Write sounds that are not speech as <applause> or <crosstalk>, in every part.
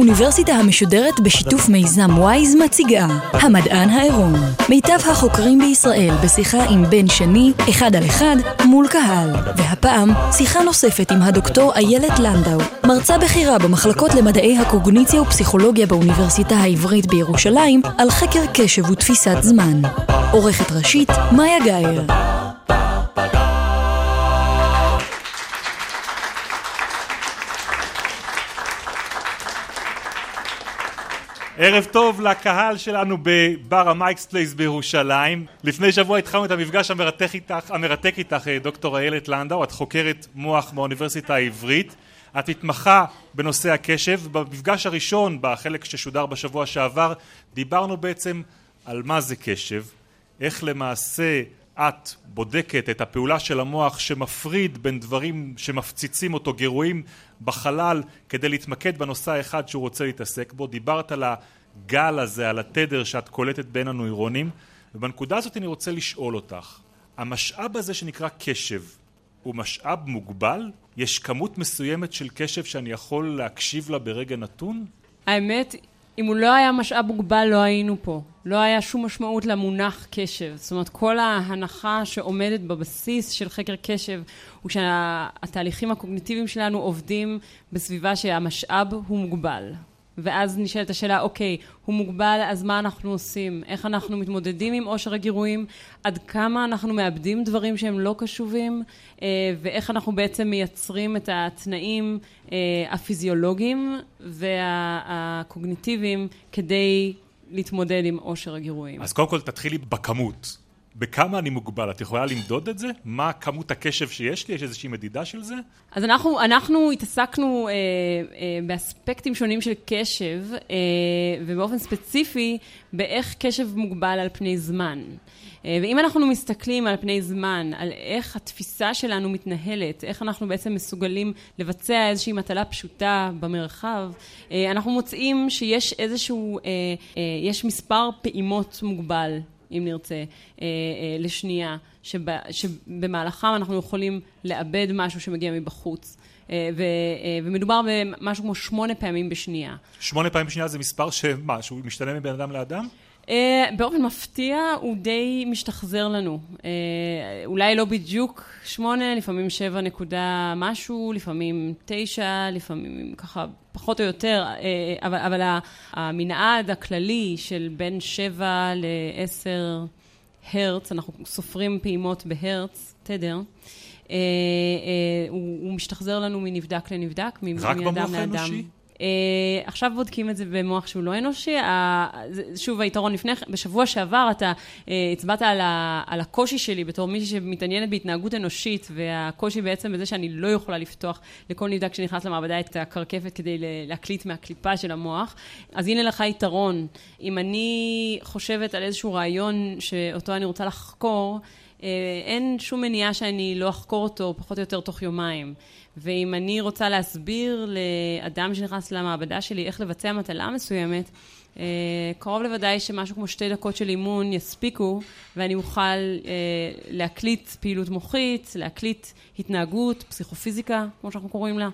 האוניברסיטה המשודרת בשיתוף מיזם וויז מציגה המדען העירום. מיטב החוקרים בישראל בשיחה עם בן שני, אחד על אחד, מול קהל. והפעם שיחה נוספת עם הדוקטור איילת לנדאו מרצה בכירה במחלקות למדעי הקוגניציה ופסיכולוגיה באוניברסיטה העברית בירושלים על חקר קשב ותפיסת זמן. עורכת ראשית, מאיה גאייר ערב טוב לקהל שלנו בבר המייקס פלייס בירושלים. לפני שבוע התחלנו את המפגש המרתק איתך, המרתק איתך דוקטור איילת לנדאו, את חוקרת מוח באוניברסיטה העברית. את מתמחה בנושא הקשב. במפגש הראשון, בחלק ששודר בשבוע שעבר, דיברנו בעצם על מה זה קשב, איך למעשה את בודקת את הפעולה של המוח שמפריד בין דברים שמפציצים אותו, גירויים בחלל, כדי להתמקד בנושא האחד שהוא רוצה להתעסק בו. דיברת על הגל הזה, על התדר שאת קולטת בין הנוירונים, ובנקודה הזאת אני רוצה לשאול אותך, המשאב הזה שנקרא קשב, הוא משאב מוגבל? יש כמות מסוימת של קשב שאני יכול להקשיב לה ברגע נתון? האמת, אם הוא לא היה משאב מוגבל, לא היינו פה. לא היה שום משמעות למונח קשב. זאת אומרת, כל ההנחה שעומדת בבסיס של חקר קשב הוא שהתהליכים הקוגניטיביים שלנו עובדים בסביבה שהמשאב הוא מוגבל. ואז נשאלת השאלה, אוקיי, הוא מוגבל, אז מה אנחנו עושים? איך אנחנו מתמודדים עם עושר הגירויים? עד כמה אנחנו מאבדים דברים שהם לא קשובים? אה, ואיך אנחנו בעצם מייצרים את התנאים אה, הפיזיולוגיים והקוגניטיביים כדי להתמודד עם עושר הגירויים? אז קודם כל תתחילי בכמות. בכמה אני מוגבל? את יכולה למדוד את זה? מה כמות הקשב שיש לי? יש איזושהי מדידה של זה? אז אנחנו, אנחנו התעסקנו אה, אה, באספקטים שונים של קשב, אה, ובאופן ספציפי, באיך קשב מוגבל על פני זמן. אה, ואם אנחנו מסתכלים על פני זמן, על איך התפיסה שלנו מתנהלת, איך אנחנו בעצם מסוגלים לבצע איזושהי מטלה פשוטה במרחב, אה, אנחנו מוצאים שיש איזשהו, אה, יש מספר פעימות מוגבל אם נרצה, אה, אה, לשנייה, שב, שבמהלכם אנחנו יכולים לאבד משהו שמגיע מבחוץ. אה, ו, ומדובר במשהו כמו שמונה פעמים בשנייה. שמונה פעמים בשנייה זה מספר שמה, שהוא משתנה מבין אדם לאדם? Uh, באופן מפתיע הוא די משתחזר לנו. Uh, אולי לא בדיוק שמונה, לפעמים שבע נקודה משהו, לפעמים תשע, לפעמים ככה פחות או יותר, uh, אבל, אבל המנעד הכללי של בין שבע לעשר הרץ, אנחנו סופרים פעימות בהרץ, תדר, uh, uh, הוא, הוא משתחזר לנו מנבדק לנבדק, מאדם לאדם. רק במוח האנושי? Uh, עכשיו בודקים את זה במוח שהוא לא אנושי. שוב, היתרון לפני, בשבוע שעבר אתה uh, הצבעת על, ה, על הקושי שלי בתור מישהי שמתעניינת בהתנהגות אנושית, והקושי בעצם בזה שאני לא יכולה לפתוח לכל נבדק שנכנס למעבדה את הקרקפת כדי להקליט מהקליפה של המוח. אז הנה לך יתרון. אם אני חושבת על איזשהו רעיון שאותו אני רוצה לחקור, אין שום מניעה שאני לא אחקור אותו פחות או יותר תוך יומיים. ואם אני רוצה להסביר לאדם שנכנס למעבדה שלי איך לבצע מטלה מסוימת, אה, קרוב לוודאי שמשהו כמו שתי דקות של אימון יספיקו, ואני אוכל אה, להקליט פעילות מוחית, להקליט התנהגות, פסיכופיזיקה, כמו שאנחנו קוראים לה.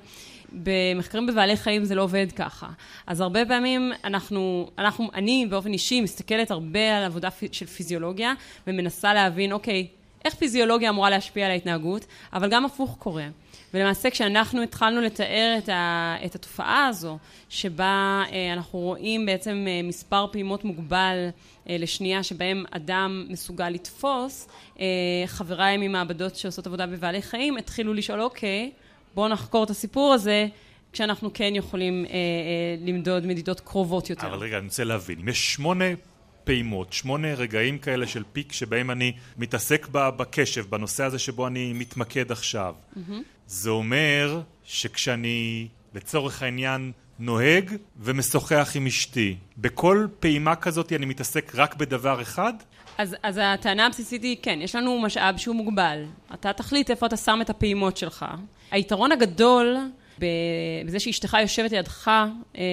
במחקרים בבעלי חיים זה לא עובד ככה. אז הרבה פעמים אנחנו, אנחנו, אני באופן אישי מסתכלת הרבה על עבודה של פיזיולוגיה, ומנסה להבין, אוקיי, איך פיזיולוגיה אמורה להשפיע על ההתנהגות, אבל גם הפוך קורה. ולמעשה כשאנחנו התחלנו לתאר את, ה, את התופעה הזו, שבה אה, אנחנו רואים בעצם אה, מספר פעימות מוגבל אה, לשנייה שבהם אדם מסוגל לתפוס, אה, חבריי ממעבדות שעושות עבודה בבעלי חיים התחילו לשאול, אוקיי, בואו נחקור את הסיפור הזה. כשאנחנו כן יכולים אה, אה, למדוד מדידות קרובות יותר. אבל רגע, אני רוצה להבין, אם יש שמונה פעימות, שמונה רגעים כאלה של פיק שבהם אני מתעסק בקשב, בנושא הזה שבו אני מתמקד עכשיו. Mm-hmm. זה אומר שכשאני לצורך העניין נוהג ומשוחח עם אשתי, בכל פעימה כזאת אני מתעסק רק בדבר אחד? אז, אז הטענה הבסיסית היא, כן, יש לנו משאב שהוא מוגבל. אתה תחליט איפה אתה שם את הפעימות שלך. היתרון הגדול בזה שאשתך יושבת לידך אה, אה,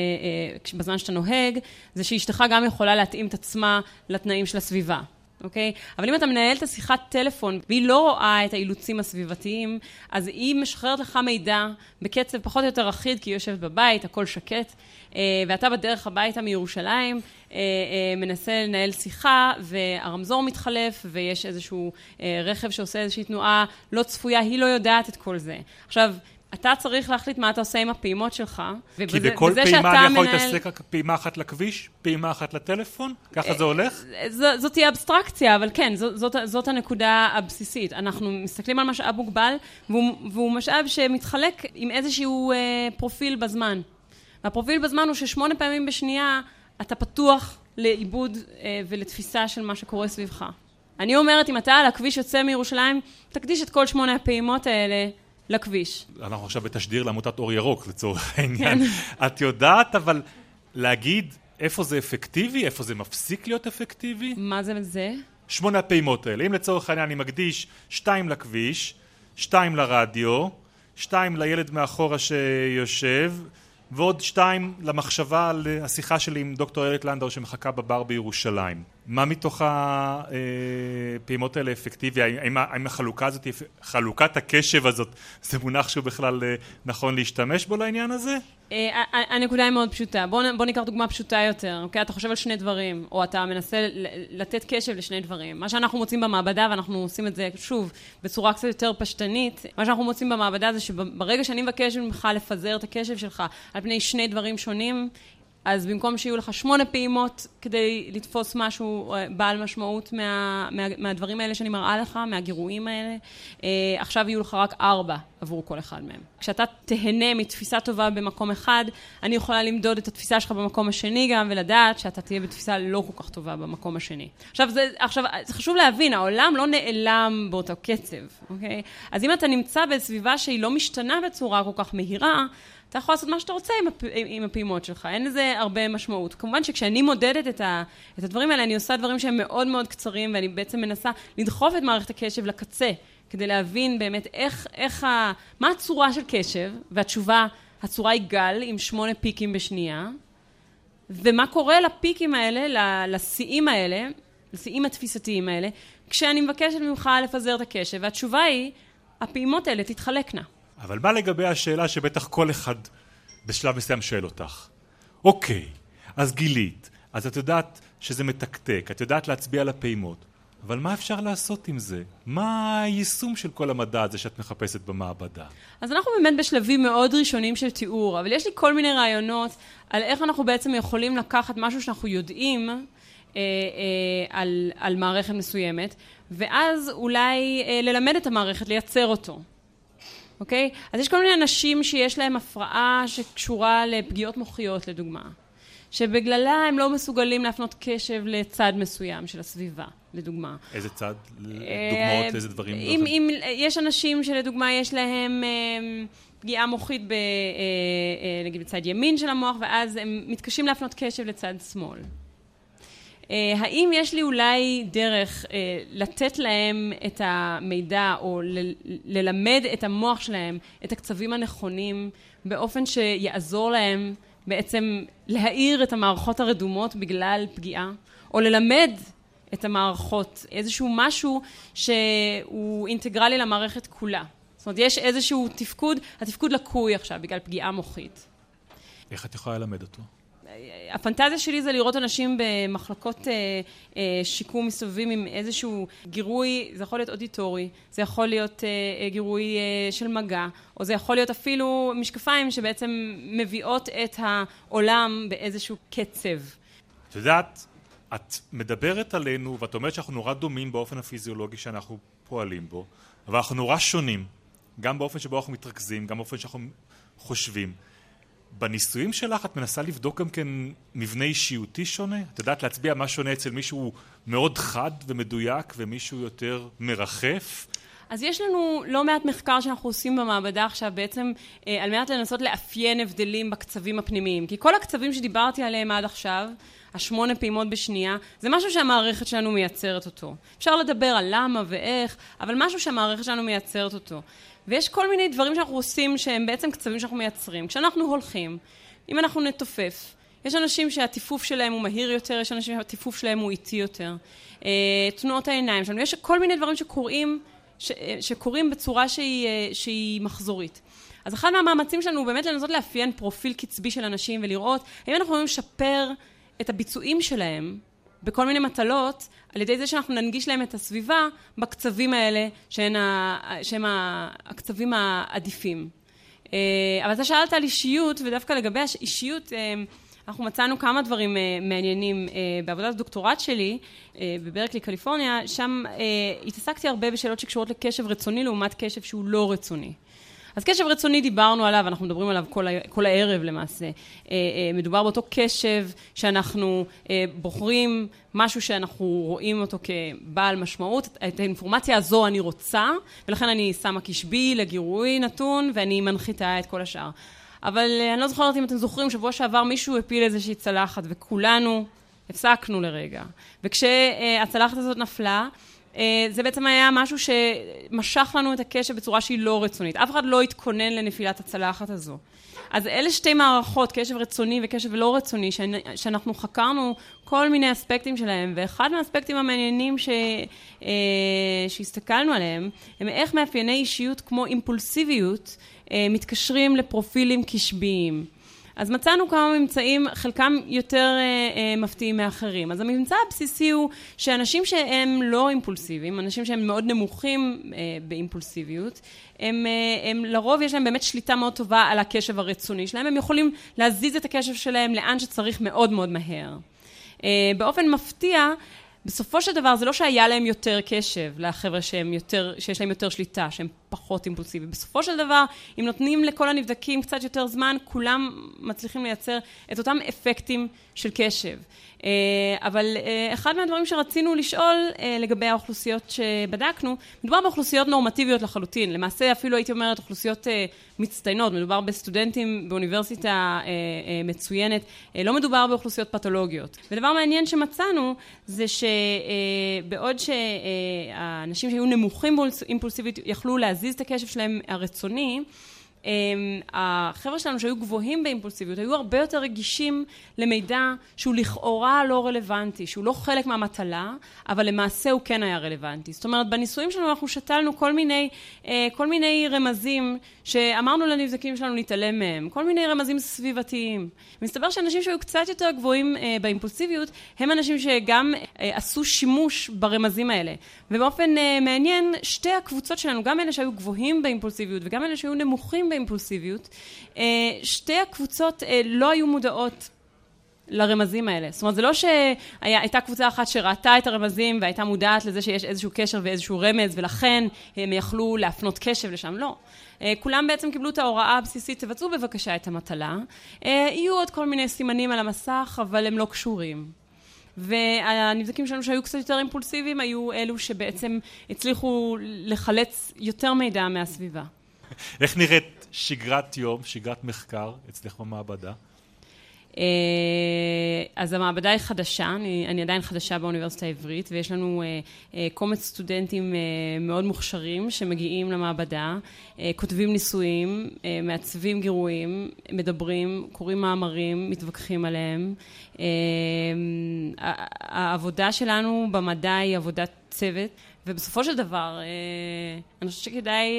בזמן שאתה נוהג, זה שאשתך גם יכולה להתאים את עצמה לתנאים של הסביבה. אוקיי? אבל אם אתה מנהל את השיחת טלפון והיא לא רואה את האילוצים הסביבתיים, אז היא משחררת לך מידע בקצב פחות או יותר אחיד, כי היא יושבת בבית, הכל שקט, אה, ואתה בדרך הביתה מירושלים, אה, אה, מנסה לנהל שיחה, והרמזור מתחלף, ויש איזשהו רכב שעושה איזושהי תנועה לא צפויה, היא לא יודעת את כל זה. עכשיו, אתה צריך להחליט מה אתה עושה עם הפעימות שלך. כי בכל פעימה אני יכול להתעסק רק פעימה אחת לכביש, פעימה אחת לטלפון? ככה זה הולך? ז, זאת תהיה אבסטרקציה, אבל כן, זאת, זאת, זאת הנקודה הבסיסית. אנחנו מסתכלים על משאב מוגבל, והוא, והוא משאב שמתחלק עם איזשהו אה, פרופיל בזמן. והפרופיל בזמן הוא ששמונה פעמים בשנייה אתה פתוח לעיבוד אה, ולתפיסה של מה שקורה סביבך. אני אומרת, אם אתה על הכביש יוצא מירושלים, תקדיש את כל שמונה הפעימות האלה לכביש. אנחנו עכשיו בתשדיר לעמותת אור ירוק לצורך <laughs> העניין. כן. את יודעת אבל להגיד איפה זה אפקטיבי, איפה זה מפסיק להיות אפקטיבי? מה זה זה? שמונה הפעימות האלה. אם לצורך העניין אני מקדיש שתיים לכביש, שתיים לרדיו, שתיים לילד מאחורה שיושב, ועוד שתיים למחשבה על השיחה שלי עם דוקטור איילת לנדאו שמחכה בבר בירושלים. מה מתוך הפעימות האלה אפקטיבי? האם, האם החלוקה הזאת, חלוקת הקשב הזאת, זה מונח שהוא בכלל אה, נכון להשתמש בו לעניין הזה? אה, הנקודה היא מאוד פשוטה. בוא, בוא ניקח דוגמה פשוטה יותר, אוקיי? אתה חושב על שני דברים, או אתה מנסה לתת קשב לשני דברים. מה שאנחנו מוצאים במעבדה, ואנחנו עושים את זה, שוב, בצורה קצת יותר פשטנית, מה שאנחנו מוצאים במעבדה זה שברגע שאני מבקש ממך לפזר את הקשב שלך על פני שני דברים שונים, אז במקום שיהיו לך שמונה פעימות כדי לתפוס משהו אה, בעל משמעות מה, מה, מהדברים האלה שאני מראה לך, מהגירויים האלה, אה, עכשיו יהיו לך רק ארבע עבור כל אחד מהם. כשאתה תהנה מתפיסה טובה במקום אחד, אני יכולה למדוד את התפיסה שלך במקום השני גם, ולדעת שאתה תהיה בתפיסה לא כל כך טובה במקום השני. עכשיו, זה, עכשיו, זה חשוב להבין, העולם לא נעלם באותו קצב, אוקיי? אז אם אתה נמצא בסביבה שהיא לא משתנה בצורה כל כך מהירה, אתה יכול לעשות מה שאתה רוצה עם, הפ... עם הפעימות שלך, אין לזה הרבה משמעות. כמובן שכשאני מודדת את, ה... את הדברים האלה, אני עושה דברים שהם מאוד מאוד קצרים, ואני בעצם מנסה לדחוף את מערכת הקשב לקצה, כדי להבין באמת איך, איך ה... מה הצורה של קשב, והתשובה, הצורה היא גל עם שמונה פיקים בשנייה, ומה קורה לפיקים האלה, לשיאים האלה, לשיאים התפיסתיים האלה, כשאני מבקשת ממך לפזר את הקשב, והתשובה היא, הפעימות האלה תתחלקנה. אבל מה לגבי השאלה שבטח כל אחד בשלב מסוים שואל אותך? אוקיי, אז גילית, אז את יודעת שזה מתקתק, את יודעת להצביע על הפעימות, אבל מה אפשר לעשות עם זה? מה היישום של כל המדע הזה שאת מחפשת במעבדה? אז אנחנו באמת בשלבים מאוד ראשונים של תיאור, אבל יש לי כל מיני רעיונות על איך אנחנו בעצם יכולים לקחת משהו שאנחנו יודעים אה, אה, על, על מערכת מסוימת, ואז אולי אה, ללמד את המערכת לייצר אותו. אוקיי? אז יש כל מיני אנשים שיש להם הפרעה שקשורה לפגיעות מוחיות, לדוגמה, שבגללה הם לא מסוגלים להפנות קשב לצד מסוים של הסביבה, לדוגמה. איזה צד? דוגמאות לאיזה דברים? אם, אם יש אנשים שלדוגמה יש להם... אה, פגיעה מוחית ב, אה, אה, נגיד בצד ימין של המוח, ואז הם מתקשים להפנות קשב לצד שמאל. אה, האם יש לי אולי דרך אה, לתת להם את המידע או ללמד את המוח שלהם את הקצבים הנכונים באופן שיעזור להם בעצם להאיר את המערכות הרדומות בגלל פגיעה, או ללמד את המערכות איזשהו משהו שהוא אינטגרלי למערכת כולה. זאת אומרת, יש איזשהו תפקוד, התפקוד לקוי עכשיו בגלל פגיעה מוחית. איך את יכולה ללמד אותו? הפנטזיה שלי זה לראות אנשים במחלקות אה, אה, שיקום מסתובבים עם איזשהו גירוי, זה יכול להיות אודיטורי, זה יכול להיות אה, גירוי של מגע, או זה יכול להיות אפילו משקפיים שבעצם מביאות את העולם באיזשהו קצב. את יודעת, את מדברת עלינו ואת אומרת שאנחנו נורא דומים באופן הפיזיולוגי שאנחנו פועלים בו, אבל אנחנו נורא שונים, גם באופן שבו אנחנו מתרכזים, גם באופן שאנחנו חושבים. בניסויים שלך את מנסה לבדוק גם כן מבנה אישיותי שונה? את יודעת להצביע מה שונה אצל מישהו מאוד חד ומדויק ומישהו יותר מרחף? אז יש לנו לא מעט מחקר שאנחנו עושים במעבדה עכשיו בעצם על מנת לנסות לאפיין הבדלים בקצבים הפנימיים. כי כל הקצבים שדיברתי עליהם עד עכשיו, השמונה פעימות בשנייה, זה משהו שהמערכת שלנו מייצרת אותו. אפשר לדבר על למה ואיך, אבל משהו שהמערכת שלנו מייצרת אותו. ויש כל מיני דברים שאנחנו עושים שהם בעצם קצבים שאנחנו מייצרים. כשאנחנו הולכים, אם אנחנו נתופף, יש אנשים שהטיפוף שלהם הוא מהיר יותר, יש אנשים שהטיפוף שלהם הוא איטי יותר. אה, תנועות העיניים שלנו, יש כל מיני דברים שקורים, ש, אה, שקורים בצורה שהיא, אה, שהיא מחזורית. אז אחד מהמאמצים שלנו הוא באמת לנסות לאפיין פרופיל קצבי של אנשים ולראות האם אנחנו יכולים לשפר את הביצועים שלהם בכל מיני מטלות, על ידי זה שאנחנו ננגיש להם את הסביבה בקצבים האלה, שהן ה, שהם הקצבים העדיפים. אה, אבל אתה שאלת על אישיות, ודווקא לגבי האישיות, אה, אנחנו מצאנו כמה דברים אה, מעניינים בעבודת הדוקטורט שלי בברקלי, קליפורניה, שם התעסקתי הרבה בשאלות שקשורות לקשב רצוני לעומת קשב שהוא לא רצוני. אז קשב רצוני דיברנו עליו, אנחנו מדברים עליו כל, כל הערב למעשה. אה, אה, מדובר באותו קשב שאנחנו אה, בוחרים משהו שאנחנו רואים אותו כבעל משמעות, את האינפורמציה הזו אני רוצה, ולכן אני שמה קשבי לגירוי נתון, ואני מנחיתה את כל השאר. אבל אני לא זוכרת אם אתם זוכרים, שבוע שעבר מישהו הפיל איזושהי צלחת, וכולנו הפסקנו לרגע. וכשהצלחת הזאת נפלה, זה בעצם היה משהו שמשך לנו את הקשב בצורה שהיא לא רצונית. אף אחד לא התכונן לנפילת הצלחת הזו. אז אלה שתי מערכות, קשב רצוני וקשב לא רצוני, שאנחנו חקרנו כל מיני אספקטים שלהם, ואחד מהאספקטים המעניינים ש... אה, שהסתכלנו עליהם, הם איך מאפייני אישיות כמו אימפולסיביות אה, מתקשרים לפרופילים קשביים. אז מצאנו כמה ממצאים, חלקם יותר אה, אה, מפתיעים מאחרים. אז הממצא הבסיסי הוא שאנשים שהם לא אימפולסיביים, אנשים שהם מאוד נמוכים אה, באימפולסיביות, הם, אה, הם לרוב יש להם באמת שליטה מאוד טובה על הקשב הרצוני שלהם, הם יכולים להזיז את הקשב שלהם לאן שצריך מאוד מאוד מהר. אה, באופן מפתיע, בסופו של דבר זה לא שהיה להם יותר קשב לחבר'ה שהם יותר, שיש להם יותר שליטה, שהם פחות אימפולסיביים. בסופו של דבר, אם נותנים לכל הנבדקים קצת יותר זמן, כולם מצליחים לייצר את אותם אפקטים של קשב. אה, אבל אה, אחד מהדברים שרצינו לשאול אה, לגבי האוכלוסיות שבדקנו, מדובר באוכלוסיות נורמטיביות לחלוטין, למעשה אפילו הייתי אומרת אוכלוסיות מצטיינות, מדובר בסטודנטים באוניברסיטה מצוינת, לא מדובר באוכלוסיות פתולוגיות. ודבר מעניין שמצאנו זה שבעוד שהאנשים שהיו נמוכים באימפולסיביות יכלו להזיז את הקשב שלהם הרצוני, החבר'ה שלנו שהיו גבוהים באימפולסיביות היו הרבה יותר רגישים למידע שהוא לכאורה לא רלוונטי, שהוא לא חלק מהמטלה, אבל למעשה הוא כן היה רלוונטי. זאת אומרת, בניסויים שלנו אנחנו שתלנו כל מיני, אה, כל מיני רמזים שאמרנו לנבדקים שלנו להתעלם מהם, כל מיני רמזים סביבתיים. מסתבר שאנשים שהיו קצת יותר גבוהים אה, באימפולסיביות הם אנשים שגם אה, עשו שימוש ברמזים האלה. ובאופן מעניין, שתי הקבוצות שלנו, גם אלה שהיו גבוהים באימפולסיביות וגם אלה שהיו נמוכים באימפולסיביות, אה, שתי הקבוצות אה, לא היו מודעות לרמזים האלה. זאת אומרת, זה לא שהייתה קבוצה אחת שראתה את הרמזים והייתה מודעת לזה שיש איזשהו קשר ואיזשהו רמז, ולכן הם יכלו להפנות קשב לשם. לא. אה, כולם בעצם קיבלו את ההוראה הבסיסית, תבצעו בבקשה את המטלה. יהיו עוד כל מיני סימנים על המסך, אבל הם לא קשורים. והנבדקים שלנו שהיו קצת יותר אימפולסיביים היו אלו שבעצם הצליחו לחלץ יותר מידע מהסביבה. איך נראית שגרת יום, שגרת מחקר אצלך במעבדה? אה, אז המעבדה היא חדשה, אני, אני עדיין חדשה באוניברסיטה העברית, ויש לנו אה, אה, קומץ סטודנטים מאוד מוכשרים שמגיעים למעבדה, כותבים ניסויים, מעצבים גירויים, מדברים, קוראים מאמרים, מתווכחים עליהם. העבודה שלנו במדע היא עבודת צוות, ובסופו של דבר, אני חושבת שכדאי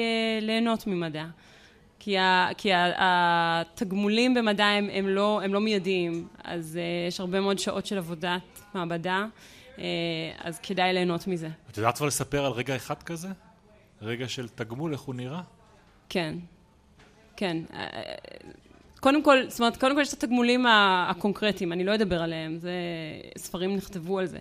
ליהנות ממדע. כי, ה, כי ה, התגמולים במדע הם, הם, לא, הם לא מיידיים, אז uh, יש הרבה מאוד שעות של עבודת מעבדה, uh, אז כדאי ליהנות מזה. את יודעת כבר לספר על רגע אחד כזה? רגע של תגמול, איך הוא נראה? כן, כן. אה, קודם כל, זאת אומרת, קודם כל יש את התגמולים הקונקרטיים, אני לא אדבר עליהם, זה, ספרים נכתבו על זה.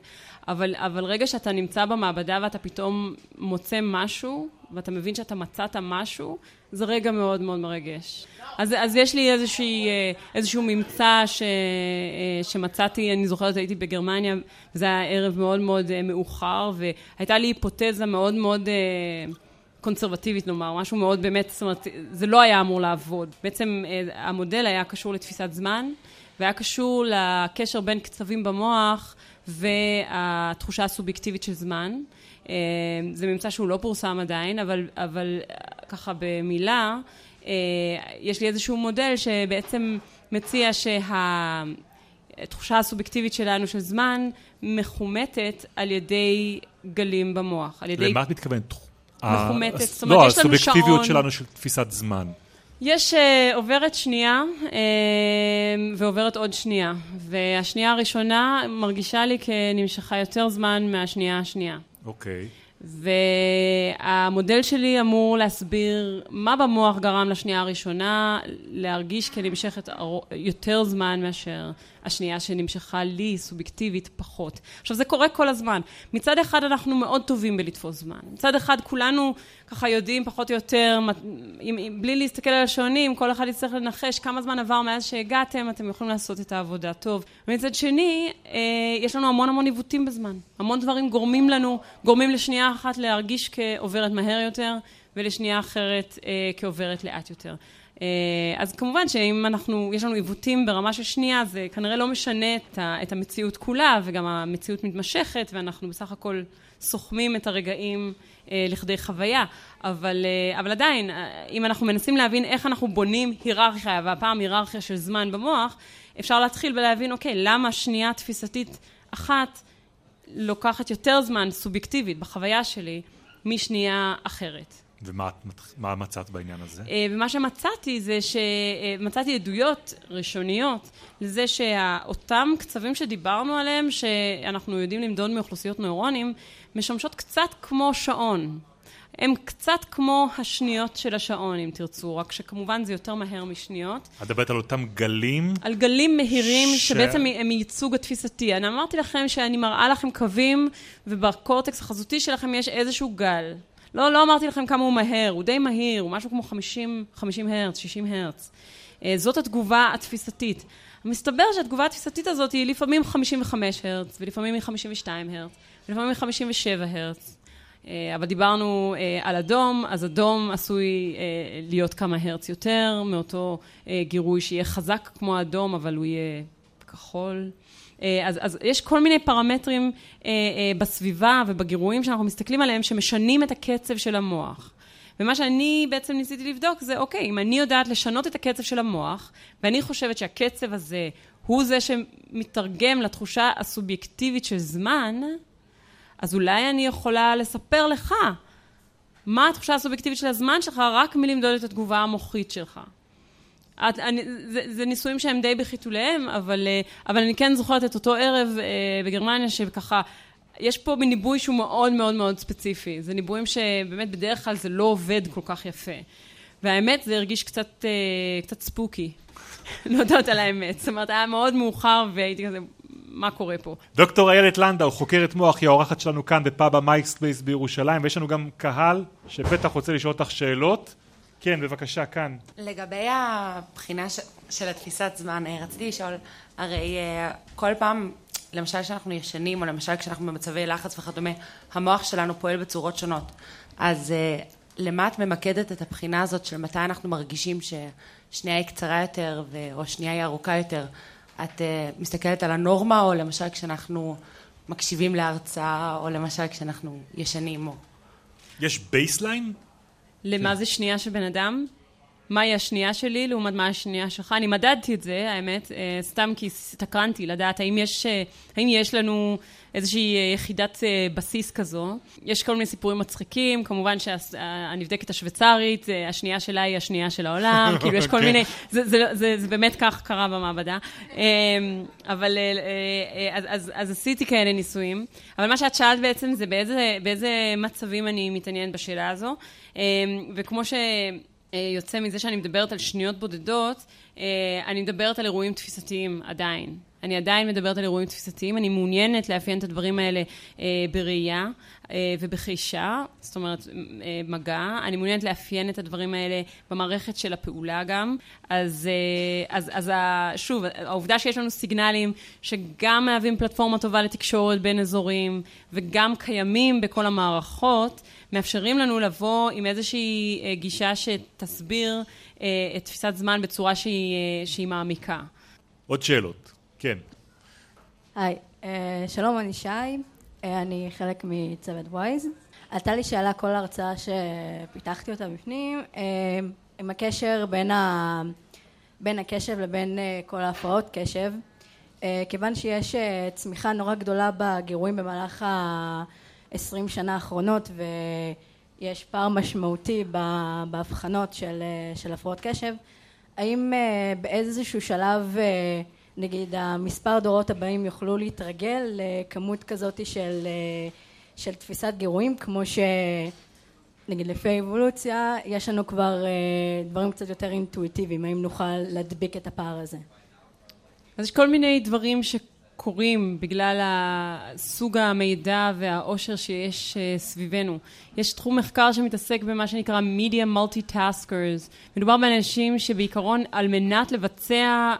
אבל, אבל רגע שאתה נמצא במעבדה ואתה פתאום מוצא משהו, ואתה מבין שאתה מצאת משהו, זה רגע מאוד מאוד מרגש. אז, אז יש לי איזושהי, אה, איזשהו ממצא ש, אה, שמצאתי, אני זוכרת, הייתי בגרמניה, וזה היה ערב מאוד מאוד אה, מאוחר, והייתה לי היפותזה מאוד מאוד... קונסרבטיבית נאמר, משהו מאוד באמת, זאת אומרת, זה לא היה אמור לעבוד. בעצם המודל היה קשור לתפיסת זמן, והיה קשור לקשר בין קצבים במוח והתחושה הסובייקטיבית של זמן. זה ממצא שהוא לא פורסם עדיין, אבל, אבל ככה במילה, יש לי איזשהו מודל שבעצם מציע שהתחושה הסובייקטיבית שלנו של זמן מחומתת על ידי גלים במוח, על ידי... למה את מתכוונת? מחומתת, זאת לא, אומרת, יש לנו שעון... הסובייקטיביות שלנו של תפיסת זמן. יש, uh, עוברת שנייה uh, ועוברת עוד שנייה, והשנייה הראשונה מרגישה לי כנמשכה יותר זמן מהשנייה השנייה. אוקיי. והמודל שלי אמור להסביר מה במוח גרם לשנייה הראשונה להרגיש כנמשכת יותר זמן מאשר השנייה שנמשכה לי סובייקטיבית פחות. עכשיו זה קורה כל הזמן. מצד אחד אנחנו מאוד טובים בלתפוס זמן. מצד אחד כולנו ככה יודעים פחות או יותר, אם, בלי להסתכל על השעונים, כל אחד יצטרך לנחש כמה זמן עבר מאז שהגעתם, אתם יכולים לעשות את העבודה טוב. ומצד שני, אה, יש לנו המון המון עיוותים בזמן. המון דברים גורמים לנו, גורמים לשנייה אחת להרגיש כעוברת מהר יותר, ולשנייה אחרת אה, כעוברת לאט יותר. אה, אז כמובן שאם אנחנו, יש לנו עיוותים ברמה של שנייה, זה כנראה לא משנה את, ה, את המציאות כולה, וגם המציאות מתמשכת, ואנחנו בסך הכל סוכמים את הרגעים לכדי חוויה. אבל, אה, אבל עדיין, אה, אם אנחנו מנסים להבין איך אנחנו בונים היררכיה, והפעם היררכיה של זמן במוח, אפשר להתחיל ולהבין, אוקיי, למה שנייה תפיסתית אחת לוקחת יותר זמן סובייקטיבית בחוויה שלי משנייה אחרת. ומה מצאת בעניין הזה? אה, ומה שמצאתי זה שמצאתי עדויות ראשוניות לזה שאותם קצבים שדיברנו עליהם, שאנחנו יודעים למדוד מאוכלוסיות נוירונים, משמשות קצת כמו שעון. הם קצת כמו השניות של השעון, אם תרצו, רק שכמובן זה יותר מהר משניות. את מדברת על אותם גלים? על גלים מהירים, ש... שבעצם הם מייצוג התפיסתי. אני אמרתי לכם שאני מראה לכם קווים, ובקורטקס החזותי שלכם יש איזשהו גל. לא, לא אמרתי לכם כמה הוא מהר, הוא די מהיר, הוא משהו כמו 50, 50 הרץ, 60 הרץ. אה, זאת התגובה התפיסתית. מסתבר שהתגובה התפיסתית הזאת היא לפעמים 55 הרץ, ולפעמים היא 52 הרץ, ולפעמים היא 57 הרץ. אה, אבל דיברנו אה, על אדום, אז אדום עשוי להיות כמה הרץ יותר מאותו גירוי שיהיה חזק כמו האדום, אבל הוא יהיה כחול. אה, אז, אז יש כל מיני פרמטרים אה, אה, בסביבה ובגירויים שאנחנו מסתכלים עליהם שמשנים את הקצב של המוח. ומה שאני בעצם ניסיתי לבדוק זה, אוקיי, אם אני יודעת לשנות את הקצב של המוח, ואני חושבת שהקצב הזה הוא זה שמתרגם לתחושה הסובייקטיבית של זמן, אז אולי אני יכולה לספר לך מה התחושה הסובייקטיבית של הזמן שלך רק מלמדוד את התגובה המוחית שלך. את, אני, זה, זה ניסויים שהם די בחיתוליהם, אבל, אה, אבל אני כן זוכרת את אותו ערב אה, בגרמניה, שככה, יש פה מין ניבוי שהוא מאוד מאוד מאוד ספציפי. זה ניבויים שבאמת בדרך כלל זה לא עובד כל כך יפה. והאמת, זה הרגיש קצת, אה, קצת spooky, <laughs> להודות על האמת. זאת אומרת, היה מאוד מאוחר והייתי כזה, מה קורה פה? דוקטור איילת לנדאו, חוקרת מוח, היא האורחת שלנו כאן בפאב המייקספייס בירושלים, ויש לנו גם קהל שבטח רוצה לשאול אותך שאלות. כן, בבקשה, כאן. לגבי הבחינה ש... של התפיסת זמן, אה, רציתי לשאול, הרי אה, כל פעם, למשל כשאנחנו ישנים, או למשל כשאנחנו במצבי לחץ וכדומה, המוח שלנו פועל בצורות שונות. אז אה, למה את ממקדת את הבחינה הזאת של מתי אנחנו מרגישים ששנייה היא קצרה יותר, או שנייה היא ארוכה יותר? את מסתכלת על הנורמה, או למשל כשאנחנו מקשיבים להרצאה, או למשל כשאנחנו ישנים, או... יש baseline? למה כן. זה שנייה של בן אדם, מהי השנייה שלי לעומת מה השנייה שלך. אני מדדתי את זה, האמת, אה, סתם כי הסתקרנתי לדעת האם יש, אה, האם יש לנו איזושהי אה, יחידת בסיס כזו. יש כל מיני סיפורים מצחיקים, כמובן שהנבדקת השוויצרית, השנייה שלה היא השנייה של העולם, <laughs> כאילו יש כל. אוקיי. מיני, זה, זה, זה, זה באמת כך קרה במעבדה. אבל אז, אז, אז עשיתי כאלה ניסויים, אבל מה שאת שאלת בעצם זה באיזה, באיזה מצבים אני מתעניינת בשאלה הזו. אמ, וכמו שיוצא מזה שאני מדברת על שניות בודדות, אה, אני מדברת על אירועים תפיסתיים עדיין. אני עדיין מדברת על אירועים תפיסתיים, אני מעוניינת לאפיין את הדברים האלה אה, בראייה אה, ובחישה, זאת אומרת אה, מגע, אני מעוניינת לאפיין את הדברים האלה במערכת של הפעולה גם, אז, אה, אז, אז ה, שוב, העובדה שיש לנו סיגנלים שגם מהווים פלטפורמה טובה לתקשורת בין אזורים וגם קיימים בכל המערכות, מאפשרים לנו לבוא עם איזושהי אה, גישה שתסביר אה, את תפיסת זמן בצורה שהיא, אה, שהיא מעמיקה. עוד שאלות, כן. היי, שלום, אני שי, אני חלק מצוות וויז. עלתה לי שאלה כל ההרצאה שפיתחתי אותה בפנים, עם הקשר בין, ה... בין הקשב לבין כל ההפרעות קשב. כיוון שיש צמיחה נורא גדולה בגירויים במהלך ה... עשרים שנה האחרונות ויש פער משמעותי בהבחנות של, של הפרעות קשב, האם באיזשהו שלב נגיד המספר דורות הבאים יוכלו להתרגל לכמות כזאת של, אה, של תפיסת גירויים כמו ש... נגיד לפי אבולוציה יש לנו כבר דברים קצת יותר אינטואיטיביים האם נוכל להדביק את הפער הזה אז יש כל מיני דברים ש... קורים בגלל סוג המידע והעושר שיש אה, סביבנו. יש תחום מחקר שמתעסק במה שנקרא Media Multitaskers. מדובר באנשים שבעיקרון על מנת לבצע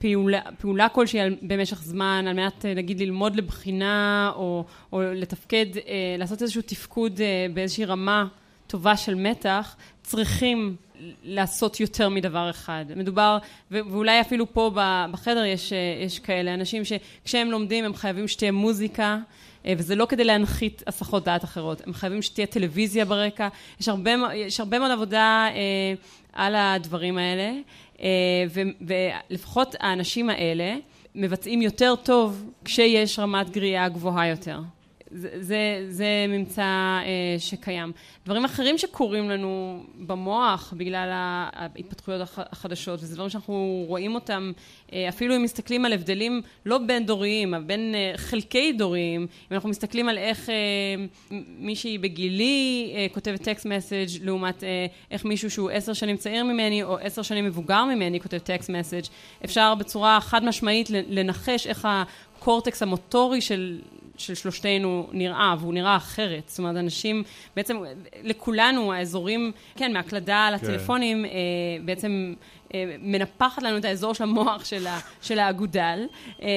פעולה, פעולה כלשהי במשך זמן, על מנת אה, נגיד ללמוד לבחינה או, או לתפקד, אה, לעשות איזשהו תפקוד באיזושהי רמה טובה של מתח, צריכים לעשות יותר מדבר אחד. מדובר, ואולי אפילו פה בחדר יש, יש כאלה אנשים שכשהם לומדים הם חייבים שתהיה מוזיקה, אה, וזה לא כדי להנחית הסחות דעת אחרות, הם חייבים שתהיה טלוויזיה ברקע, יש הרבה, יש הרבה מאוד עבודה אה, על הדברים האלה, אה, ו, ולפחות האנשים האלה מבצעים יותר טוב כשיש רמת גריעה גבוהה יותר. זה, זה, ממצא אה, שקיים. דברים אחרים שקורים לנו במוח בגלל ההתפתחויות החדשות, וזה דברים שאנחנו רואים אותם, אה, אפילו אם מסתכלים על הבדלים לא בין דוריים, אבל בין אה, חלקי דוריים, אם אנחנו מסתכלים על איך אה, מישהי בגילי אה, כותבת טקסט מסאג' לעומת אה, איך מישהו שהוא עשר שנים צעיר ממני או עשר שנים מבוגר ממני כותב טקסט מסאג', אפשר בצורה חד משמעית לנחש איך הקורטקס המוטורי של של שלושתנו נראה, והוא נראה אחרת. זאת אומרת, אנשים, בעצם, לכולנו, האזורים, כן, מהקלדה לטלפונים, כן. אה, בעצם אה, מנפחת לנו את האזור של המוח של, ה, של האגודל, אה,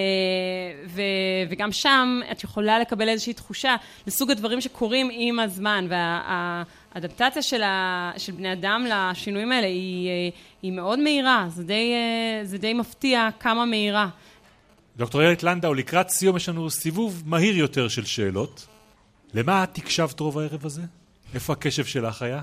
ו, וגם שם את יכולה לקבל איזושהי תחושה לסוג הדברים שקורים עם הזמן, והאדפטציה של, ה, של בני אדם לשינויים האלה היא, אה, היא מאוד מהירה, זה די, אה, זה די מפתיע כמה מהירה. דוקטור איילת לנדאו, לקראת סיום יש לנו סיבוב מהיר יותר של שאלות. למה את הקשבת רוב הערב הזה? איפה הקשב שלך היה?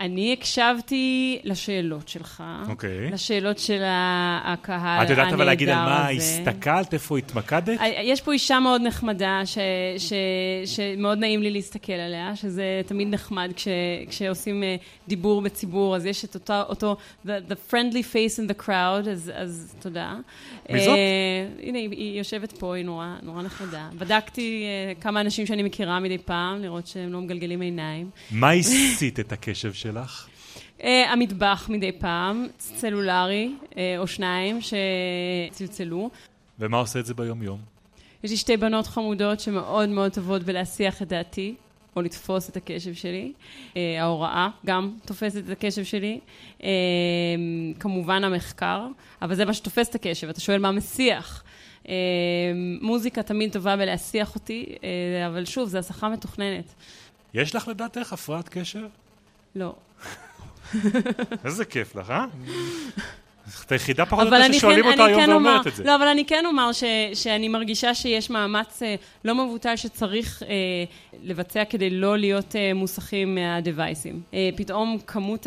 אני הקשבתי לשאלות שלך, okay. אוקיי. לשאלות של הקהל הנהדר הזה. את יודעת אבל להגיד על מה הסתכלת, איפה התמקדת? יש פה אישה מאוד נחמדה, ש, ש, שמאוד נעים לי להסתכל עליה, שזה תמיד נחמד כש, כשעושים אה, דיבור בציבור, אז יש את אותו, אותו the, the friendly face in the crowd, אז, אז תודה. מי זאת? Uh, הנה, היא, היא יושבת פה, היא נורא, נורא נחמדה. בדקתי uh, כמה אנשים שאני מכירה מדי פעם, לראות שהם לא מגלגלים עיניים. מה הסיט את הקשב שלך? Uh, המטבח מדי פעם, צלולרי, uh, או שניים שצלצלו. ומה עושה את זה ביום-יום? יש לי שתי בנות חמודות שמאוד מאוד טובות בלהסיח את דעתי. או לתפוס את הקשב שלי. Uh, ההוראה גם תופסת את הקשב שלי. Uh, כמובן המחקר, אבל זה מה שתופס את הקשב. אתה שואל מה מסיח. Uh, מוזיקה תמיד טובה בלהסיח אותי, uh, אבל שוב, זו הסחה מתוכננת. יש לך לדעתך הפרעת קשב? לא. <laughs> איזה כיף לך, אה? <laughs> את היחידה פחות או יותר ששואלים כן, אותה היום כן ואומרת את זה. לא, אבל אני כן אומר ש, שאני מרגישה שיש מאמץ אה, לא מבוטל שצריך אה, לבצע כדי לא להיות אה, מוסכים מה device ים. אה, פתאום כמות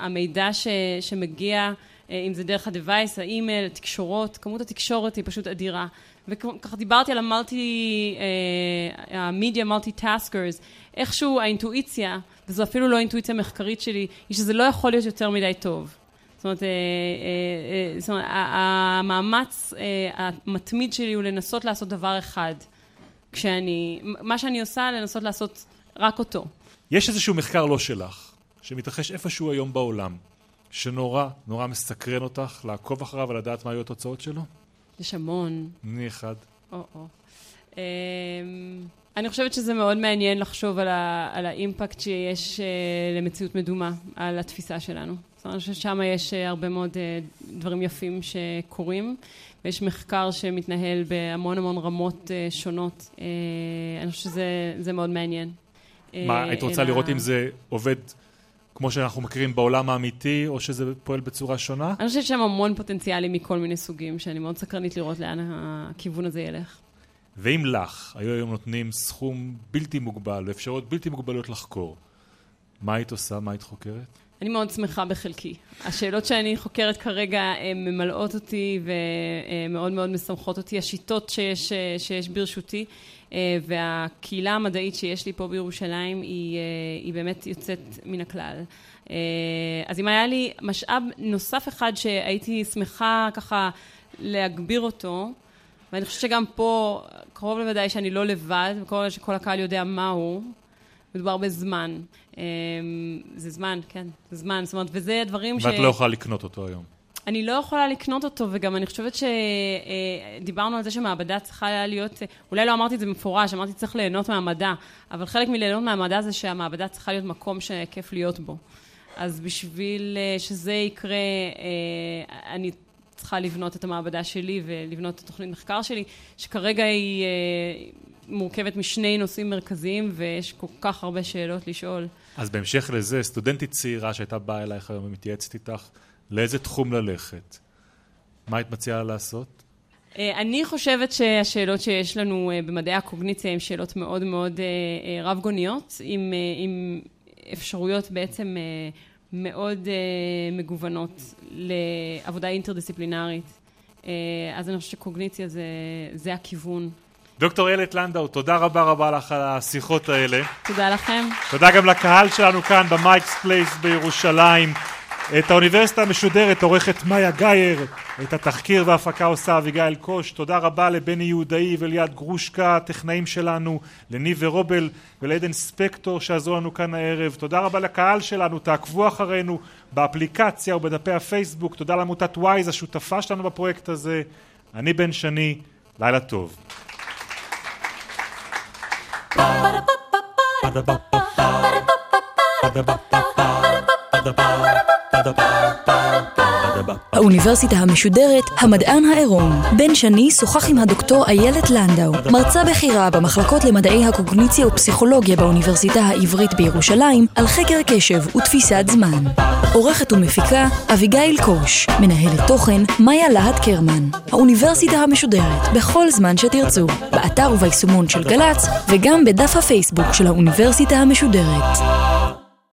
המידע ש, שמגיע, אה, אם זה דרך ה device, האימייל, התקשורות, כמות התקשורת היא פשוט אדירה. וככה דיברתי על ה multi, אה, ה media multitaskers, איכשהו האינטואיציה, וזו אפילו לא אינטואיציה מחקרית שלי, היא שזה לא יכול להיות יותר מדי טוב. זאת אומרת, אה, אה, זאת אומרת המאמץ המתמיד שלי הוא לנסות לעשות דבר אחד. כשאני, מה שאני עושה, לנסות לעשות רק אותו. יש איזשהו מחקר לא שלך, שמתרחש איפשהו היום בעולם, שנורא נורא מסקרן אותך לעקוב אחריו ולדעת מה היו התוצאות שלו? יש המון. אני אחד. או-או. אמ, אני חושבת שזה מאוד מעניין לחשוב על, ה, על האימפקט שיש uh, למציאות מדומה, על התפיסה שלנו. זאת אומרת, ששם יש uh, הרבה מאוד uh, דברים יפים שקורים, ויש מחקר שמתנהל בהמון המון רמות uh, שונות. Uh, אני חושבת שזה מאוד מעניין. מה, היית רוצה לראות אם זה עובד כמו שאנחנו מכירים בעולם האמיתי, או שזה פועל בצורה שונה? אני חושבת שיש שם המון פוטנציאלים מכל מיני סוגים, שאני מאוד סקרנית לראות לאן הכיוון הזה ילך. ואם לך היו היום נותנים סכום בלתי מוגבל ואפשרויות בלתי מוגבלות לחקור, מה היית עושה? מה היית חוקרת? אני מאוד שמחה בחלקי. השאלות שאני חוקרת כרגע הן ממלאות אותי ומאוד מאוד משמחות אותי. השיטות שיש, שיש ברשותי והקהילה המדעית שיש לי פה בירושלים היא, היא באמת יוצאת מן הכלל. אז אם היה לי משאב נוסף אחד שהייתי שמחה ככה להגביר אותו, ואני חושבת שגם פה, קרוב לוודאי שאני לא לבד, וכל שכל הקהל יודע מהו, מדובר בזמן. אמ, זה זמן, כן, זה זמן. זאת אומרת, וזה הדברים ש... ואת לא יכולה לקנות אותו היום. אני לא יכולה לקנות אותו, וגם אני חושבת שדיברנו על זה שמעבדה צריכה להיות, אולי לא אמרתי את זה במפורש, אמרתי צריך ליהנות מהמדע, אבל חלק מליהנות מהמדע זה שהמעבדה צריכה להיות מקום שכיף להיות בו. אז בשביל אה, שזה יקרה, אה, אני צריכה לבנות את המעבדה שלי ולבנות את התוכנית מחקר שלי, שכרגע היא אה, מורכבת משני נושאים מרכזיים ויש כל כך הרבה שאלות לשאול. אז בהמשך לזה, סטודנטית צעירה שהייתה באה אלייך היום ומתייעצת איתך, לאיזה תחום ללכת? מה היית מציעה לעשות? אה, אני חושבת שהשאלות שיש לנו אה, במדעי הקוגניציה הן שאלות מאוד מאוד רב גוניות, עם, עם אפשרויות בעצם מאוד מגוונות לעבודה אינטרדיסציפלינרית. אז אני חושבת שקוגניציה זה, זה הכיוון. דוקטור איילת לנדאו, תודה רבה רבה לך על השיחות האלה. תודה לכם. תודה גם לקהל שלנו כאן במייקס פלייס בירושלים. את האוניברסיטה המשודרת עורכת מאיה גייר, את התחקיר וההפקה עושה אביגיל קוש, תודה רבה לבני יהודאי וליד גרושקה, הטכנאים שלנו, לניב ורובל ולעדן ספקטור שעזרו לנו כאן הערב, תודה רבה לקהל שלנו, תעקבו אחרינו באפליקציה ובדפי הפייסבוק, תודה לעמותת וויז השותפה שלנו בפרויקט הזה, אני בן שני, לילה טוב. Ba-da-ba-ba-ba האוניברסיטה המשודרת, המדען העירום. בן שני שוחח עם הדוקטור איילת לנדאו, מרצה בכירה במחלקות למדעי הקוגניציה ופסיכולוגיה באוניברסיטה העברית בירושלים, על חקר קשב ותפיסת זמן. עורכת ומפיקה, אביגיל קוש. מנהלת תוכן, מאיה להט קרמן. האוניברסיטה המשודרת, בכל זמן שתרצו. באתר וביישומון של גל"צ, וגם בדף הפייסבוק של האוניברסיטה המשודרת.